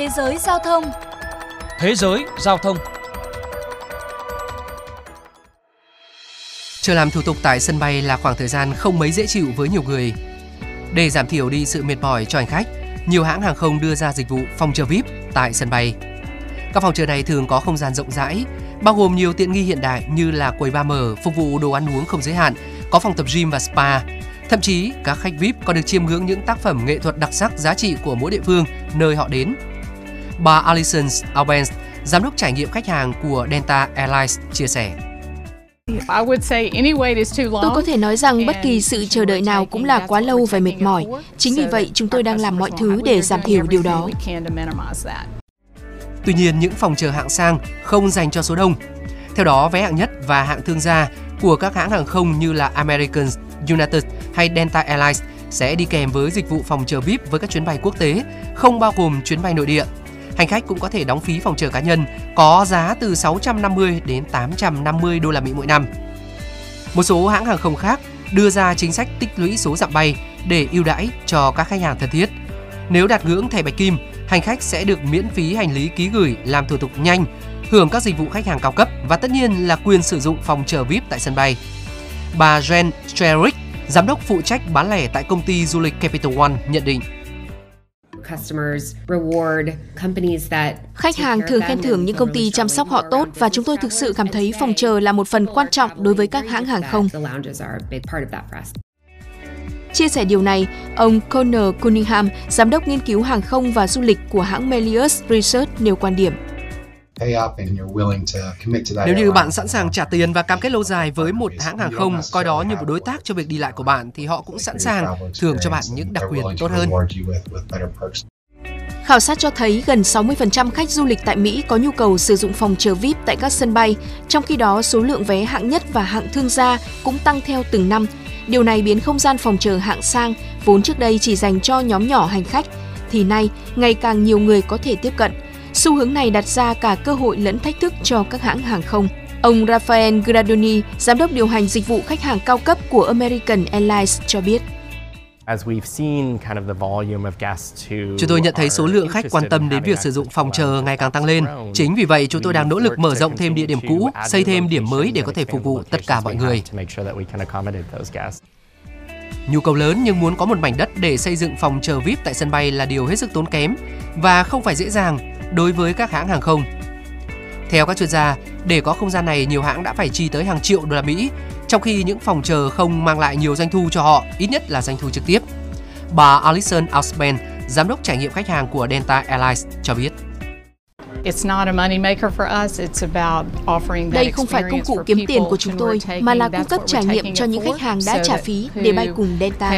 Thế giới giao thông Thế giới giao thông Chờ làm thủ tục tại sân bay là khoảng thời gian không mấy dễ chịu với nhiều người. Để giảm thiểu đi sự mệt mỏi cho hành khách, nhiều hãng hàng không đưa ra dịch vụ phòng chờ VIP tại sân bay. Các phòng chờ này thường có không gian rộng rãi, bao gồm nhiều tiện nghi hiện đại như là quầy bar mở, phục vụ đồ ăn uống không giới hạn, có phòng tập gym và spa. Thậm chí, các khách VIP còn được chiêm ngưỡng những tác phẩm nghệ thuật đặc sắc giá trị của mỗi địa phương nơi họ đến. Bà Alison Albans, giám đốc trải nghiệm khách hàng của Delta Airlines chia sẻ. Tôi có thể nói rằng bất kỳ sự chờ đợi nào cũng là quá lâu và mệt mỏi. Chính vì vậy, chúng tôi đang làm mọi thứ để giảm thiểu điều đó. Tuy nhiên, những phòng chờ hạng sang không dành cho số đông. Theo đó, vé hạng nhất và hạng thương gia của các hãng hàng không như là American, United hay Delta Airlines sẽ đi kèm với dịch vụ phòng chờ VIP với các chuyến bay quốc tế, không bao gồm chuyến bay nội địa. Hành khách cũng có thể đóng phí phòng chờ cá nhân có giá từ 650 đến 850 đô la Mỹ mỗi năm. Một số hãng hàng không khác đưa ra chính sách tích lũy số dặm bay để ưu đãi cho các khách hàng thân thiết. Nếu đạt ngưỡng thẻ bạch kim, hành khách sẽ được miễn phí hành lý ký gửi làm thủ tục nhanh, hưởng các dịch vụ khách hàng cao cấp và tất nhiên là quyền sử dụng phòng chờ VIP tại sân bay. Bà Jen Strerick, giám đốc phụ trách bán lẻ tại công ty du lịch Capital One nhận định. Khách hàng thường khen thưởng những công ty chăm sóc họ tốt và chúng tôi thực sự cảm thấy phòng chờ là một phần quan trọng đối với các hãng hàng không. Chia sẻ điều này, ông Connor Cunningham, giám đốc nghiên cứu hàng không và du lịch của hãng Melius Research nêu quan điểm. Nếu như bạn sẵn sàng trả tiền và cam kết lâu dài với một hãng hàng không, coi đó như một đối tác cho việc đi lại của bạn, thì họ cũng sẵn sàng thưởng cho bạn những đặc quyền tốt hơn. Khảo sát cho thấy gần 60% khách du lịch tại Mỹ có nhu cầu sử dụng phòng chờ VIP tại các sân bay, trong khi đó số lượng vé hạng nhất và hạng thương gia cũng tăng theo từng năm. Điều này biến không gian phòng chờ hạng sang, vốn trước đây chỉ dành cho nhóm nhỏ hành khách, thì nay ngày càng nhiều người có thể tiếp cận. Xu hướng này đặt ra cả cơ hội lẫn thách thức cho các hãng hàng không. Ông Rafael Gradoni, giám đốc điều hành dịch vụ khách hàng cao cấp của American Airlines cho biết. Chúng tôi nhận thấy số lượng khách quan tâm đến việc sử dụng phòng chờ ngày càng tăng lên. Chính vì vậy, chúng tôi đang nỗ lực mở rộng thêm địa điểm cũ, xây thêm điểm mới để có thể phục vụ tất cả mọi người. Nhu cầu lớn nhưng muốn có một mảnh đất để xây dựng phòng chờ VIP tại sân bay là điều hết sức tốn kém và không phải dễ dàng đối với các hãng hàng không. Theo các chuyên gia, để có không gian này, nhiều hãng đã phải chi tới hàng triệu đô la Mỹ, trong khi những phòng chờ không mang lại nhiều doanh thu cho họ, ít nhất là doanh thu trực tiếp. Bà Alison Ausben, giám đốc trải nghiệm khách hàng của Delta Airlines cho biết. Đây không phải công cụ kiếm tiền của chúng tôi, mà là cung cấp trải nghiệm cho những khách hàng đã trả phí để bay cùng Delta.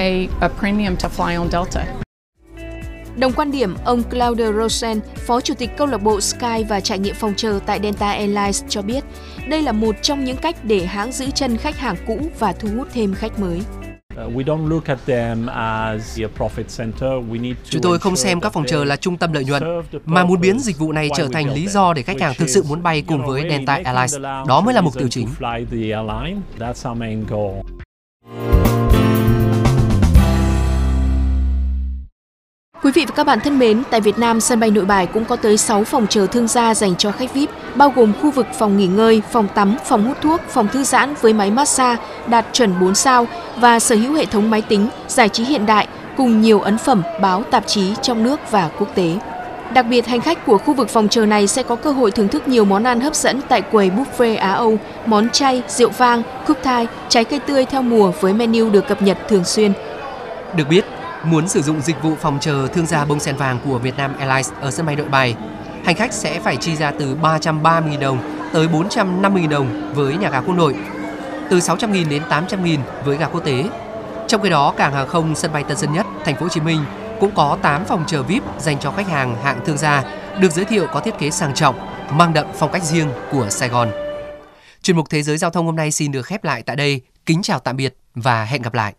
Đồng quan điểm, ông Claude Rosen, Phó Chủ tịch câu lạc bộ Sky và trải nghiệm phòng chờ tại Delta Airlines cho biết, đây là một trong những cách để hãng giữ chân khách hàng cũ và thu hút thêm khách mới. Chúng tôi không xem các phòng chờ là trung tâm lợi nhuận, mà muốn biến dịch vụ này trở thành lý do để khách hàng thực sự muốn bay cùng với Delta Airlines. Đó mới là mục tiêu chính. Quý vị và các bạn thân mến, tại Việt Nam, sân bay Nội Bài cũng có tới 6 phòng chờ thương gia dành cho khách VIP, bao gồm khu vực phòng nghỉ ngơi, phòng tắm, phòng hút thuốc, phòng thư giãn với máy massage đạt chuẩn 4 sao và sở hữu hệ thống máy tính, giải trí hiện đại cùng nhiều ấn phẩm, báo, tạp chí trong nước và quốc tế. Đặc biệt, hành khách của khu vực phòng chờ này sẽ có cơ hội thưởng thức nhiều món ăn hấp dẫn tại quầy buffet Á Âu, món chay, rượu vang, cúp thai, trái cây tươi theo mùa với menu được cập nhật thường xuyên. Được biết, Muốn sử dụng dịch vụ phòng chờ thương gia bông sen vàng của Vietnam Airlines ở sân bay Nội Bài, hành khách sẽ phải chi ra từ 330.000 đồng tới 450.000 đồng với nhà ga quốc nội, từ 600.000 đến 800.000 với ga quốc tế. Trong khi đó, cảng hàng không sân bay Tân Sơn Nhất, thành phố Hồ Chí Minh cũng có 8 phòng chờ VIP dành cho khách hàng hạng thương gia, được giới thiệu có thiết kế sang trọng, mang đậm phong cách riêng của Sài Gòn. Chuyên mục Thế giới giao thông hôm nay xin được khép lại tại đây. Kính chào tạm biệt và hẹn gặp lại.